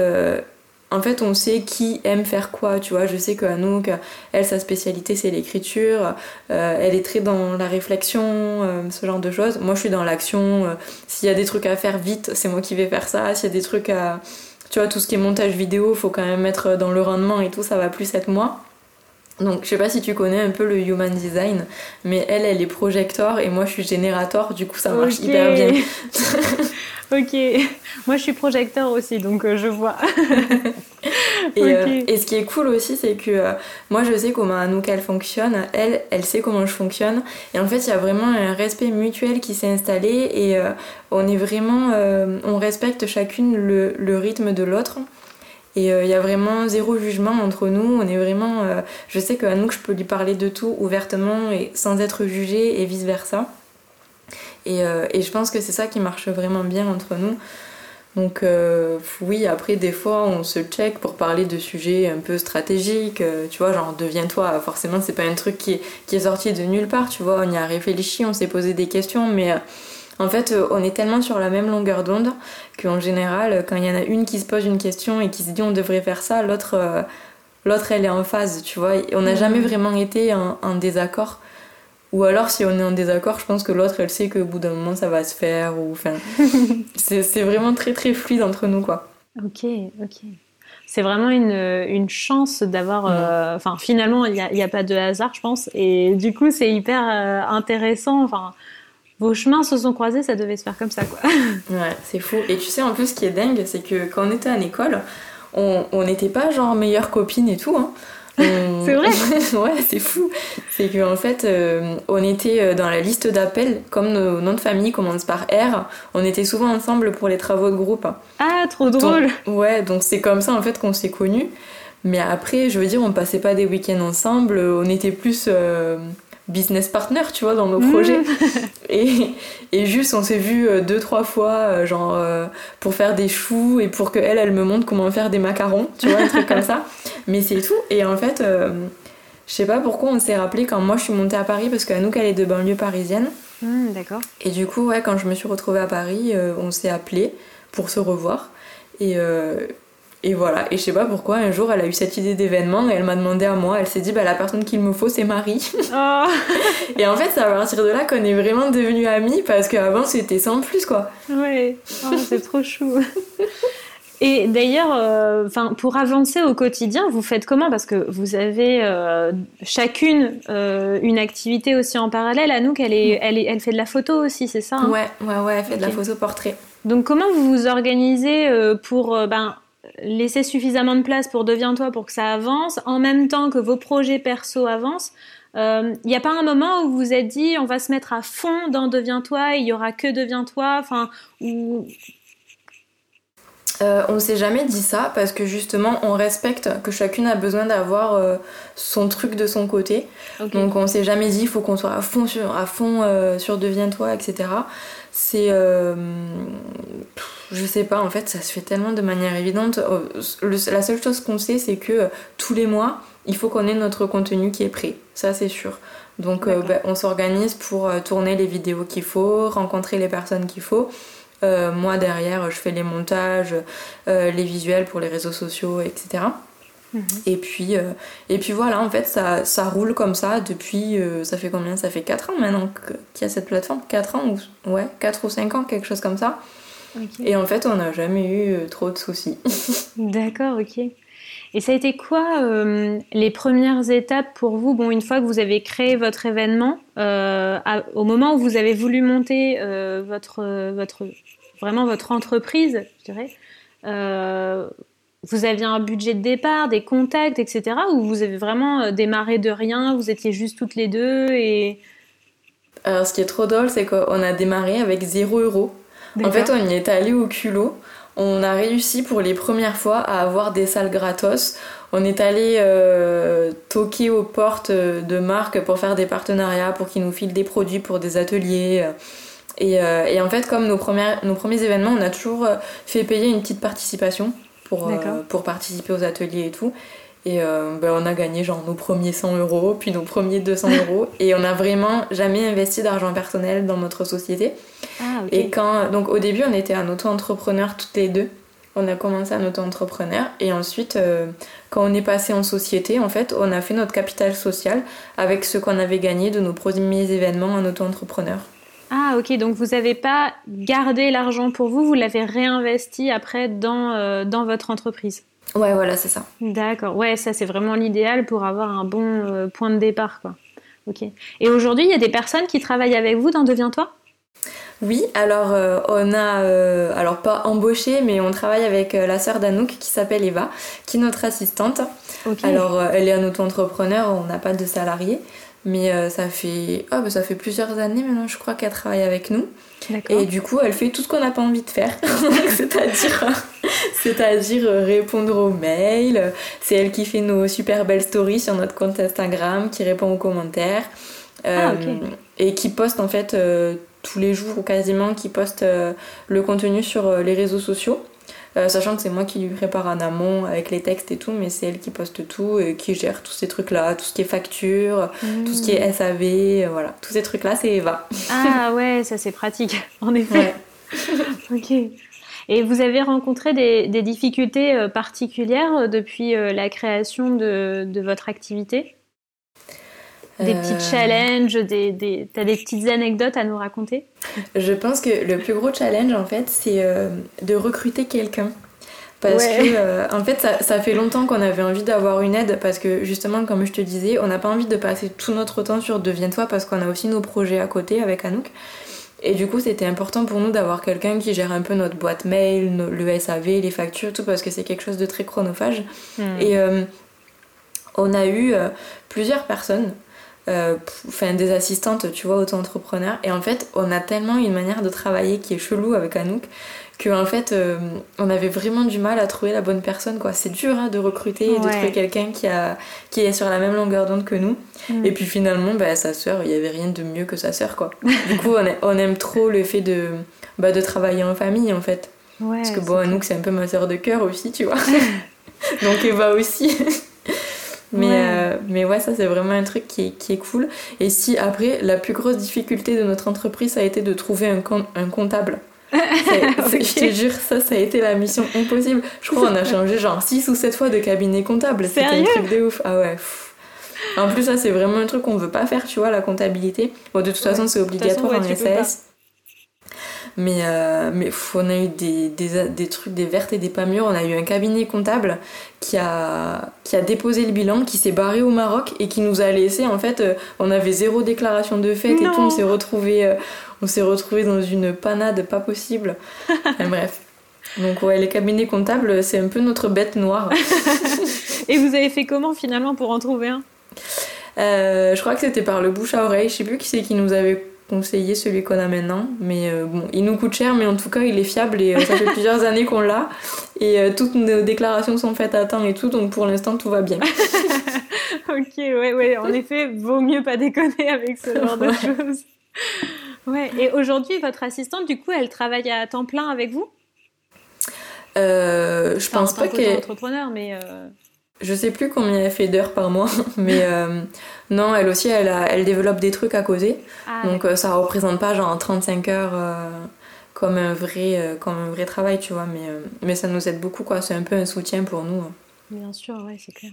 en fait, on sait qui aime faire quoi, tu vois. Je sais que Anouk, elle, sa spécialité, c'est l'écriture. Euh, elle est très dans la réflexion, euh, ce genre de choses. Moi, je suis dans l'action. Euh, s'il y a des trucs à faire vite, c'est moi qui vais faire ça. S'il y a des trucs à... Tu vois, tout ce qui est montage vidéo, faut quand même mettre dans le rendement et tout, ça va plus être moi. Donc, je sais pas si tu connais un peu le human design, mais elle, elle est projector et moi, je suis générateur. Du coup, ça marche hyper bien. Ok, moi je suis projecteur aussi, donc euh, je vois. Euh, et, ce qui est cool aussi, c'est que euh, moi je sais comment Anouk elle fonctionne, elle, elle sait comment je fonctionne. Et en fait, il y a vraiment un respect mutuel qui s'est installé et on est vraiment, on respecte chacune le, le rythme de l'autre. Et il y a vraiment zéro jugement entre nous. On est vraiment. je sais que Anouk, je peux lui parler de tout ouvertement et sans être jugée et vice versa. Euh, et, je pense que c'est ça qui marche vraiment bien entre nous. Donc euh, oui, après des fois on se check pour parler de sujets un peu stratégiques, euh, tu vois, genre deviens-toi, forcément c'est pas un truc qui est, sorti de nulle part, tu vois, on y a réfléchi, on s'est posé des questions, mais en fait on est tellement sur la même longueur d'onde qu'en général quand il y en a une qui se pose une question et qui se dit on devrait faire ça, l'autre l'autre elle est en phase, tu vois, on n'a mmh. jamais vraiment été en désaccord. Ou alors, si on est en désaccord, je pense que l'autre, elle sait qu'au bout d'un moment, ça va se faire. Ou, enfin, c'est vraiment très très fluide entre nous, quoi. Ok, ok. c'est vraiment une, une chance d'avoir. Euh, enfin, finalement, il n'y a, y a, pas de hasard, je pense. Et du coup, c'est hyper euh, intéressant. Enfin, vos chemins se sont croisés, ça devait se faire comme ça, quoi. Ouais, c'est fou. Et tu sais, en plus, ce qui est dingue, c'est que quand on était à l'école, on n'était pas genre meilleures copines et tout. Hein. C'est vrai Ouais, c'est fou. C'est qu'en en fait, euh, on était euh, dans la liste d'appels, comme nos noms de famille commencent par R, on était souvent ensemble pour les travaux de groupe. Ah, trop drôle Ouais, donc c'est comme ça en fait qu'on s'est connus. Mais après, je veux dire, on passait pas des week-ends ensemble, on était plus... Euh, business partner, tu vois, dans nos projets. Et, et, juste, on s'est vu euh, deux, trois fois, euh, genre, euh, pour faire des choux et pour qu'elle, elle me montre comment faire des macarons, tu vois, un truc comme ça. Mais c'est tout. Et en fait, je sais pas pourquoi on s'est rappelé quand moi je suis montée à Paris, parce qu'Anouk, elle est de banlieue parisienne. Hmm, d'accord. Et du coup, ouais, quand je me suis retrouvée à Paris, on s'est appelé pour se revoir. Et, et voilà, et je sais pas pourquoi, un jour elle a eu cette idée d'événement et elle m'a demandé à moi, elle s'est dit bah la personne qu'il me faut c'est Marie. Oh. et en fait c'est à partir de là qu'on est vraiment devenus amis parce qu'avant c'était sans plus quoi. Ouais, oh, c'est trop chou. Et d'ailleurs, euh, pour avancer au quotidien, vous faites comment? Parce que vous avez euh, chacune euh, une activité aussi en parallèle. Anouk, elle, est, elle, est, elle fait de la photo aussi, c'est ça hein? Ouais, ouais, ouais, elle fait de la photo portrait. Donc comment vous vous organisez pour ben, laisser suffisamment de place pour Deviens-toi pour que ça avance, en même temps que vos projets perso avancent. Il euh, n'y a pas un moment où vous vous êtes dit on va se mettre à fond dans Deviens-toi, il y aura que Deviens-toi, enfin, ou... Euh, on ne s'est jamais dit ça parce que justement on respecte que chacune a besoin d'avoir euh, son truc de son côté. Donc on s'est jamais dit il faut qu'on soit à fond sur, à fond, sur Deviens-toi, etc. C'est je sais pas, en fait, ça se fait tellement de manière évidente. Euh, la seule chose qu'on sait, c'est que euh, tous les mois, il faut qu'on ait notre contenu qui est prêt. Ça, c'est sûr. Donc, euh, ben, on s'organise pour tourner les vidéos qu'il faut, rencontrer les personnes qu'il faut. Moi, derrière, je fais les montages, les visuels pour les réseaux sociaux, etc. Mhm. Et, puis, et puis voilà, en fait, ça, ça roule comme ça depuis. ça fait combien? Ça fait 4 ans maintenant qu'il y a cette plateforme 4 ans ou, Ouais, 4 ou 5 ans, quelque chose comme ça. Et en fait, on n'a jamais eu euh, trop de soucis. D'accord, ok. Et ça a été quoi euh, les premières étapes pour vous? Bon, une fois que vous avez créé votre événement, euh, au moment où vous avez voulu monter votre, votre, vraiment votre entreprise, je dirais, vous aviez un budget de départ, des contacts, etc. Ou vous avez vraiment démarré de rien Vous étiez juste toutes les deux et alors, ce qui est trop drôle, c'est qu'on a démarré avec 0 euros. En fait, on y est allé au culot. On a réussi pour les premières fois à avoir des salles gratos. On est allé euh, toquer aux portes de marques pour faire des partenariats, pour qu'ils nous filent des produits pour des ateliers. Et, euh, et en fait, comme nos, premières, nos premiers événements, on a toujours fait payer une petite participation pour, euh, pour participer aux ateliers et tout. Et euh, ben, on a gagné genre nos premiers 100 euros, puis nos premiers 200 euros. Et on n'a vraiment jamais investi d'argent personnel dans notre société. Ah, et quand, donc au début, on était un auto-entrepreneur toutes les deux. On a commencé un auto-entrepreneur. Et ensuite, euh, quand on est passé en société, en fait, on a fait notre capital social avec ce qu'on avait gagné de nos premiers événements en auto-entrepreneur. Ah ok, donc vous n'avez pas gardé l'argent pour vous, vous l'avez réinvesti après dans, euh, dans votre entreprise Ouais, voilà, c'est ça. D'accord. Ouais, ça c'est vraiment l'idéal pour avoir un bon euh, point de départ, quoi. Ok. Et aujourd'hui, il y a des personnes qui travaillent avec vous dans Deviens-toi oui, alors euh, on a, euh, alors pas embauché, mais on travaille avec la sœur d'Anouk qui s'appelle Eva, qui est notre assistante. Alors elle est un auto-entrepreneur, on n'a pas de salariés, mais ça fait, oh, bah, ça fait plusieurs années maintenant, je crois qu'elle travaille avec nous. Et du coup, elle fait tout ce qu'on n'a pas envie de faire. c'est-à-dire, c'est-à-dire euh, répondre aux mails. C'est elle qui fait nos super belles stories sur notre compte Instagram, qui répond aux commentaires. Ah, euh, et qui poste en fait euh, tous les jours ou quasiment, qui poste le contenu sur les réseaux sociaux. Euh, sachant que c'est moi qui lui prépare en amont avec les textes et tout, mais c'est elle qui poste tout et qui gère tous ces trucs-là, tout ce qui est facture, tout ce qui est SAV, euh, voilà, tous ces trucs-là, c'est Eva. Ah ouais, ça c'est pratique, en effet. ok. Et vous avez rencontré des, difficultés euh, particulières depuis la création de, de votre activité? Des petits euh, challenges, des, des... t'as des petites anecdotes à nous raconter? Je pense que le plus gros challenge en fait c'est euh, de recruter quelqu'un. Parce que, en fait, ça, ça, fait longtemps qu'on avait envie d'avoir une aide parce que, justement, comme je te disais, on n'a pas envie de passer tout notre temps sur Deviens-toi parce qu'on a aussi nos projets à côté avec Anouk. Et du coup, c'était important pour nous d'avoir quelqu'un qui gère un peu notre boîte mail, le SAV, les factures, tout, parce que c'est quelque chose de très chronophage. Hmm. Et euh, on a eu euh, plusieurs personnes, euh, enfin des assistantes, tu vois, auto-entrepreneurs. Et en fait, on a tellement une manière de travailler qui est chelou avec Anouk que en fait euh, on avait vraiment du mal à trouver la bonne personne quoi. C'est dur hein, de recruter et de trouver quelqu'un qui a qui est sur la même longueur d'onde que nous. Mm. et puis finalement bah, sa sœur il y avait rien de mieux que sa sœur quoi. Du coup on, on, aime trop le fait de bah, de travailler en famille en fait. Parce que bon nous c'est un peu ma sœur de cœur aussi tu vois. Donc Eva aussi mais, ouais. Euh, mais ouais, ça c'est vraiment un truc qui est, qui est, cool. Et si après, la plus grosse difficulté de notre entreprise ça a été de trouver un, un comptable. Je te jure, ça, ça a été la mission impossible. Je crois qu'on a changé genre 6 ou 7 fois de cabinet comptable. C'était un truc de ouf. Ah ouais. En plus, ça, c'est vraiment un truc qu'on veut pas faire, tu vois, la comptabilité. Bon, de toute façon, c'est obligatoire en SAS. Mais, euh, mais on a eu des, des, des, trucs, des vertes et des pas mûres. On a eu un cabinet comptable qui a, qui a déposé le bilan, qui s'est barré au Maroc et qui nous a laissé, en fait, euh, on avait zéro déclaration de fête et tout. On s'est retrouvé, euh, on s'est retrouvé dans une panade pas possible. enfin, bref. Donc ouais, les cabinets comptables, c'est un peu notre bête noire. et vous avez fait comment finalement pour en trouver un? Je crois que c'était par le bouche à oreille. Je sais plus qui c'est qui nous avait conseiller celui qu'on a maintenant. Mais euh, bon, il nous coûte cher, mais en tout cas, il est fiable et euh, ça fait plusieurs années qu'on l'a. Et euh, toutes nos déclarations sont faites à temps et tout, donc pour l'instant, tout va bien. ok, ouais, ouais, en effet, vaut mieux pas déconner avec ce genre de choses. Ouais, et aujourd'hui, votre assistante, du coup, elle travaille à temps plein avec vous? Je pense pas qu'elle. entrepreneur, mais. Je sais plus combien elle fait d'heures par mois, mais euh, non, elle aussi, elle, elle développe des trucs à causer. Ah, donc euh, ça représente pas genre 35 heures euh, comme, un vrai, comme un vrai travail, tu vois, mais, mais ça nous aide beaucoup, quoi. C'est un peu un soutien pour nous. Hein. Bien sûr, ouais, c'est clair.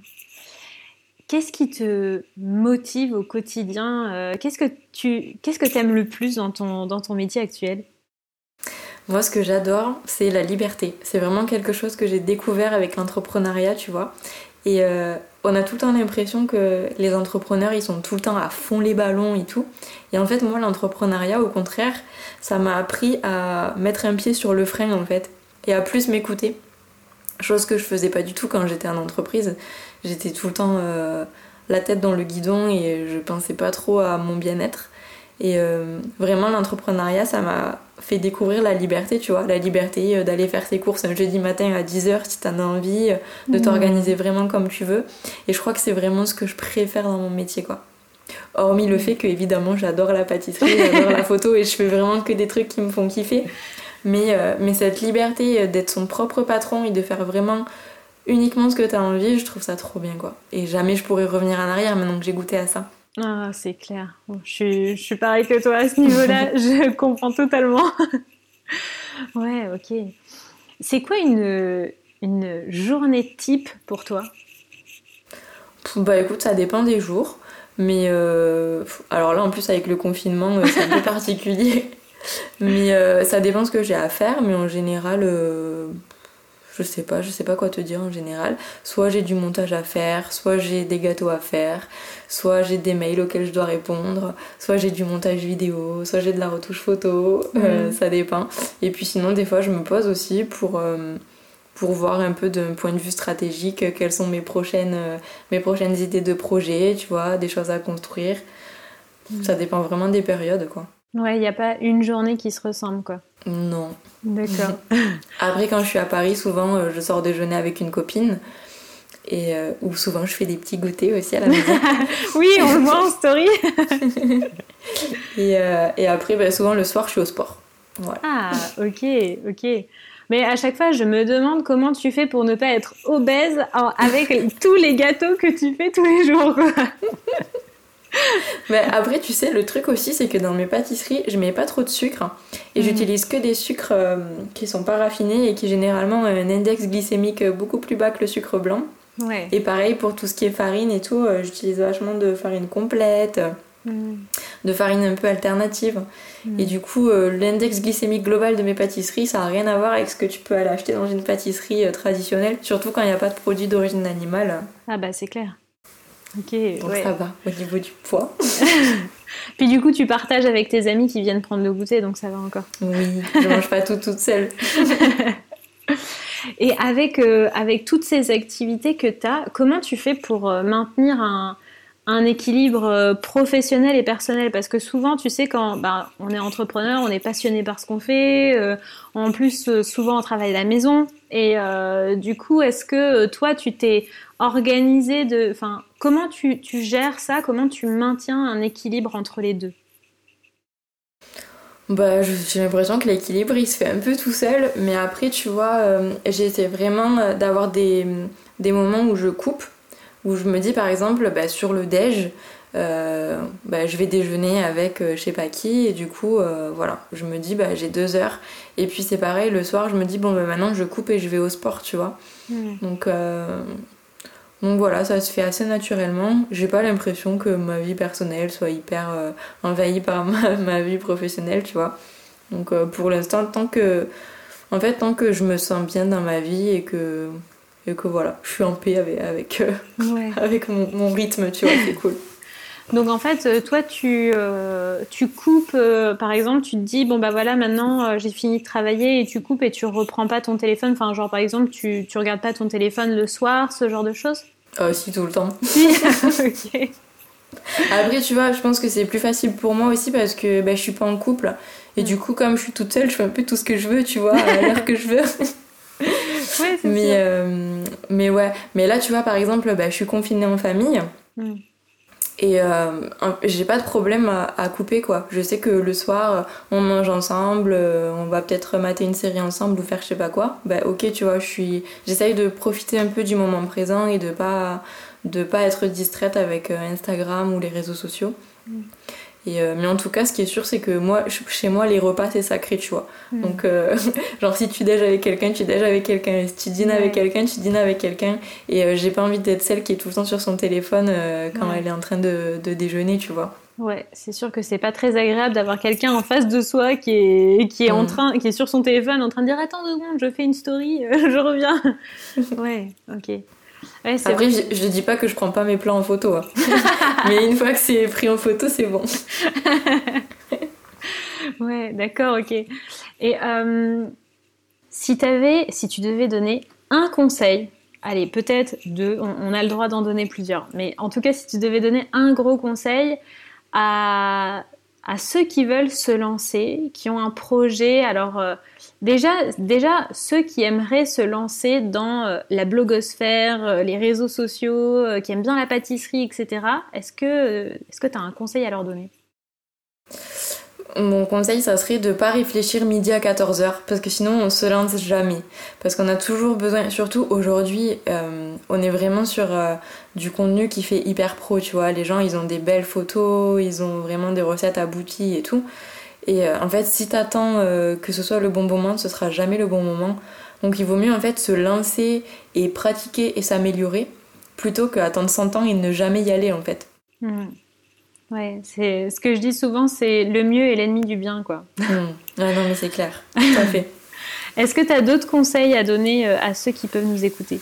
Qu'est-ce qui te motive au quotidien Qu'est-ce que tu qu'est-ce que aimes le plus dans ton, dans ton métier actuel? Moi, ce que j'adore, c'est la liberté. C'est vraiment quelque chose que j'ai découvert avec l'entrepreneuriat, tu vois. Et euh, on a tout le temps l'impression que les entrepreneurs, ils sont tout le temps à fond les ballons et tout. Et en fait, moi, l'entrepreneuriat, au contraire, ça m'a appris à mettre un pied sur le frein, en fait, et à plus m'écouter. Chose que je faisais pas du tout quand j'étais en entreprise. J'étais tout le temps euh, la tête dans le guidon et je pensais pas trop à mon bien-être. Et euh, vraiment, l'entrepreneuriat, ça m'a fait découvrir la liberté, tu vois, la liberté euh, d'aller faire ses courses un jeudi matin à 10h si t'en as envie, euh, de mmh. t'organiser vraiment comme tu veux. Et je crois que c'est vraiment ce que je préfère dans mon métier, quoi. Hormis le mmh. fait que, évidemment, j'adore la pâtisserie, j'adore la photo et je fais vraiment que des trucs qui me font kiffer. Mais, mais cette liberté d'être son propre patron et de faire vraiment uniquement ce que t'as envie, je trouve ça trop bien, quoi. Et jamais je pourrais revenir en arrière maintenant que j'ai goûté à ça. Ah, c'est clair. je, suis, je suis pareil que toi à ce niveau-là. je comprends totalement. ouais, ok. C'est quoi une, une journée type pour toi? Bah écoute, ça dépend des jours. Mais euh, alors là, en plus, avec le confinement, euh, c'est un peu particulier. Mais euh, ça dépend ce que j'ai à faire. Mais en général, je sais pas, je sais pas quoi te dire en général. Soit j'ai du montage à faire, soit j'ai des gâteaux à faire, soit j'ai des mails auxquels je dois répondre, soit j'ai du montage vidéo, soit j'ai de la retouche photo, euh, mhm. ça dépend. Et puis sinon, des fois, je me pose aussi pour, euh, pour voir un peu d'un point de vue stratégique quelles sont mes prochaines, euh, mes prochaines idées de projet, tu vois, des choses à construire. Mhm. Ça dépend vraiment des périodes, quoi. Ouais, il n'y a pas une journée qui se ressemble, quoi. Non. D'accord. Après, quand je suis à Paris, souvent, euh, je sors déjeuner avec une copine. Et euh, ou souvent, je fais des petits goûters aussi à la maison. oui, on le voit en story. et, euh, et, après, ben, souvent, le soir, je suis au sport. Voilà. Ah, ok, ok. Mais à chaque fois, je me demande comment tu fais pour ne pas être obèse avec tous les gâteaux que tu fais tous les jours. Mais après, tu sais, le truc aussi, c'est que dans mes pâtisseries, je mets pas trop de sucre. Et mhm. j'utilise que des sucres euh, qui sont pas raffinés et qui généralement ont un index glycémique beaucoup plus bas que le sucre blanc. Et pareil pour tout ce qui est farine et tout, euh, j'utilise vachement de farine complète. Mhm. de farine un peu alternative. Mm. Et du coup, l'index glycémique global de mes pâtisseries, ça n'a rien à voir avec ce que tu peux aller acheter dans une pâtisserie traditionnelle, surtout quand il n'y a pas de produits d'origine animale. Ah bah c'est clair. Donc ça va au niveau du poids. Puis du coup, tu partages avec tes amis qui viennent prendre le goûter, donc ça va encore. Oui, je mange pas tout toute seule. Et avec, euh, avec toutes ces activités que tu as, comment tu fais pour euh, maintenir un, un équilibre euh, professionnel et personnel. Parce que souvent tu sais quand bah, on est entrepreneur on est passionné par ce qu'on fait en plus souvent on travaille à la maison. Et du coup est-ce que toi tu t'es organisé de enfin comment tu, tu gères ça? Comment tu maintiens un équilibre entre les deux? Bah, j'ai l'impression que l'équilibre il se fait un peu tout seul, mais après, tu vois, euh, j'essaie vraiment euh, d'avoir des, des, moments où je coupe, où je me dis par exemple, bah, sur le déj, euh, bah, je vais déjeuner avec je sais pas qui, et du coup, voilà, je me dis, bah, j'ai deux heures, et puis c'est pareil, le soir, je me dis, bon, bah, maintenant je coupe et je vais au sport, tu vois. Donc, donc voilà, ça se fait assez naturellement. J'ai pas l'impression que ma vie personnelle soit hyper euh, envahie par ma, vie professionnelle, tu vois. Donc euh, pour l'instant, tant que. En fait, tant que je me sens bien dans ma vie et que. Et que voilà, je suis en paix avec, avec, euh, avec mon, rythme, tu vois, c'est cool. Donc en fait, toi, tu, tu coupes, par exemple, tu te dis, bon bah voilà, maintenant j'ai fini de travailler et tu coupes et tu reprends pas ton téléphone. Enfin, genre par exemple, tu, tu regardes pas ton téléphone le soir, ce genre de choses? Ah, si, tout le temps. ok. Après, tu vois, je pense que c'est plus facile pour moi aussi parce que bah, je suis pas en couple. Et du coup, comme je suis toute seule, je fais un peu tout ce que je veux, tu vois, à l'heure que je veux. ouais, mais, euh, mais ouais, mais là, tu vois, par exemple, bah, je suis confinée en famille. Mm. Et euh, j'ai pas de problème à, couper quoi. Je sais que le soir on mange ensemble, euh, on va peut-être mater une série ensemble ou faire je sais pas quoi. Bah ok tu vois, je suis, j'essaye de profiter un peu du moment présent et de pas de pas être distraite avec euh, Instagram ou les réseaux sociaux. Mm. Euh, mais en tout cas, ce qui est sûr, c'est que moi, chez moi, les repas, c'est sacré, tu vois. Hmm. Donc, euh, genre, si tu déj avec quelqu'un, tu déj avec quelqu'un. Si tu dînes avec quelqu'un, tu dînes avec quelqu'un. Et euh, j'ai pas envie d'être celle qui est tout le temps sur son téléphone quand elle est en train de, de déjeuner, tu vois. Ouais, c'est sûr que c'est pas très agréable d'avoir quelqu'un en face de soi qui est, qui est en hmm. train, qui est sur son téléphone en train de dire Attends deux secondes, je fais une story, je reviens. ouais, ok. Après, je, je, dis pas que je prends pas mes plans en photo. Hein. Mais une fois que c'est pris en photo, c'est bon. ouais, d'accord, ok. Et euh, si, avais, si tu devais donner un conseil, allez, peut-être deux, on, a le droit d'en donner plusieurs, mais en tout cas, si tu devais donner un gros conseil à, à ceux qui veulent se lancer, qui ont un projet, alors. Euh, Déjà, déjà, ceux qui aimeraient se lancer dans euh, la blogosphère, euh, les réseaux sociaux, euh, qui aiment bien la pâtisserie, etc., est-ce que tu as un conseil à leur donner? Mon conseil, ça serait de pas réfléchir midi à 14h, parce que sinon on se lance jamais. Parce qu'on a toujours besoin, surtout aujourd'hui, on est vraiment sur du contenu qui fait hyper pro, tu vois. Les gens, ils ont des belles photos, ils ont vraiment des recettes abouties et tout. Et euh, en fait, si t'attends euh, que ce soit le bon moment, ce sera jamais le bon moment. Donc il vaut mieux en fait se lancer et pratiquer et s'améliorer plutôt qu'attendre 100 ans et ne jamais y aller en fait. Hmm. Ouais, c'est ce que je dis souvent, c'est le mieux est l'ennemi du bien quoi. Ah non mais c'est clair, tout à fait. Est-ce que tu as d'autres conseils à donner euh, à ceux qui peuvent nous écouter?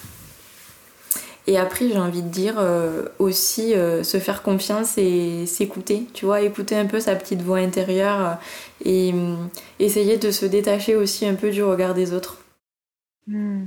Et après, j'ai envie de dire euh, aussi euh, se faire confiance et s'écouter, tu vois, écouter un peu sa petite voix intérieure euh, et mm, essayer de se détacher aussi un peu du regard des autres. Hmm.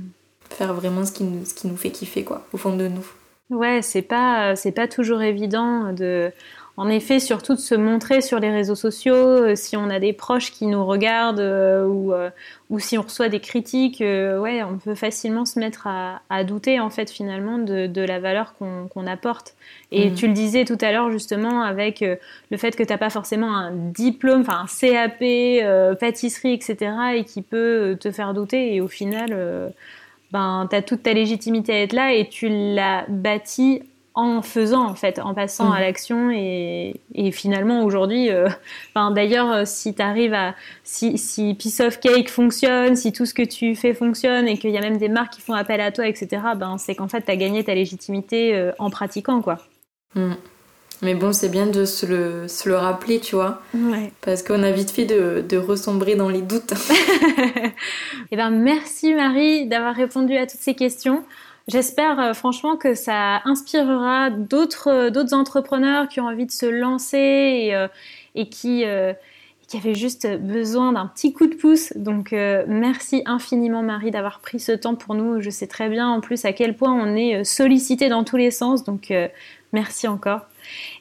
Faire vraiment ce qui, nous, ce qui nous fait kiffer, quoi, au fond de nous. Ouais, c'est pas, c'est pas toujours évident de en effet, surtout de se montrer sur les réseaux sociaux, euh, si on a des proches qui nous regardent euh, ou, euh, ou, si on reçoit des critiques, ouais, on peut facilement se mettre à, douter en fait finalement de, de la valeur qu'on apporte. Et mm. tu le disais tout à l'heure justement avec le fait que tu n'as pas forcément un diplôme, enfin un CAP, pâtisserie, etc. et qui peut te faire douter et au final, ben, tu as toute ta légitimité à être là et tu l'as bâti en faisant en fait, en passant à mm. l'action et, finalement aujourd'hui, euh, d'ailleurs euh, si tu arrives à, si, si Piece of Cake fonctionne, si tout ce que tu fais fonctionne et qu'il y a même des marques qui font appel à toi, etc., ben, c'est qu'en fait tu as gagné ta légitimité euh, en pratiquant quoi. Mm. Mais bon, c'est bien de se le, se le rappeler, tu vois. Ouais. Parce qu'on a vite fait de, de ressombrer dans les doutes. Eh ben, merci Marie d'avoir répondu à toutes ces questions. J'espère euh, franchement que ça inspirera d'autres euh, d'autres entrepreneurs qui ont envie de se lancer et, euh, qui qui avaient juste besoin d'un petit coup de pouce. Donc merci infiniment Marie d'avoir pris ce temps pour nous. Je sais très bien en plus à quel point on est sollicité dans tous les sens. Donc merci encore.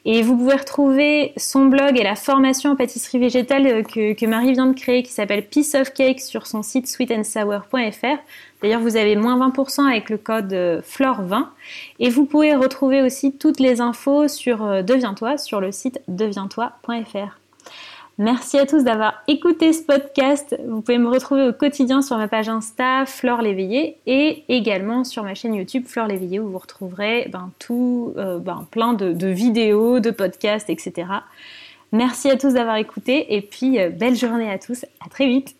Et vous pouvez retrouver son blog et la formation en pâtisserie végétale euh, que, Marie vient de créer qui s'appelle Piece of Cake sur son site sweetandsour.fr. D'ailleurs, vous avez moins 20% avec le code euh, FLORE20. Et vous pouvez retrouver aussi toutes les infos sur euh, Deviens-toi sur le site deviens-toi.fr. Merci à tous d'avoir écouté ce podcast. Vous pouvez me retrouver au quotidien sur ma page Insta Flore l'éveillé et également sur ma chaîne YouTube Flore l'éveillé où vous retrouverez ben, tout, euh, ben, plein de, vidéos, de podcasts, etc. Merci à tous d'avoir écouté et puis euh, belle journée à tous. À très vite.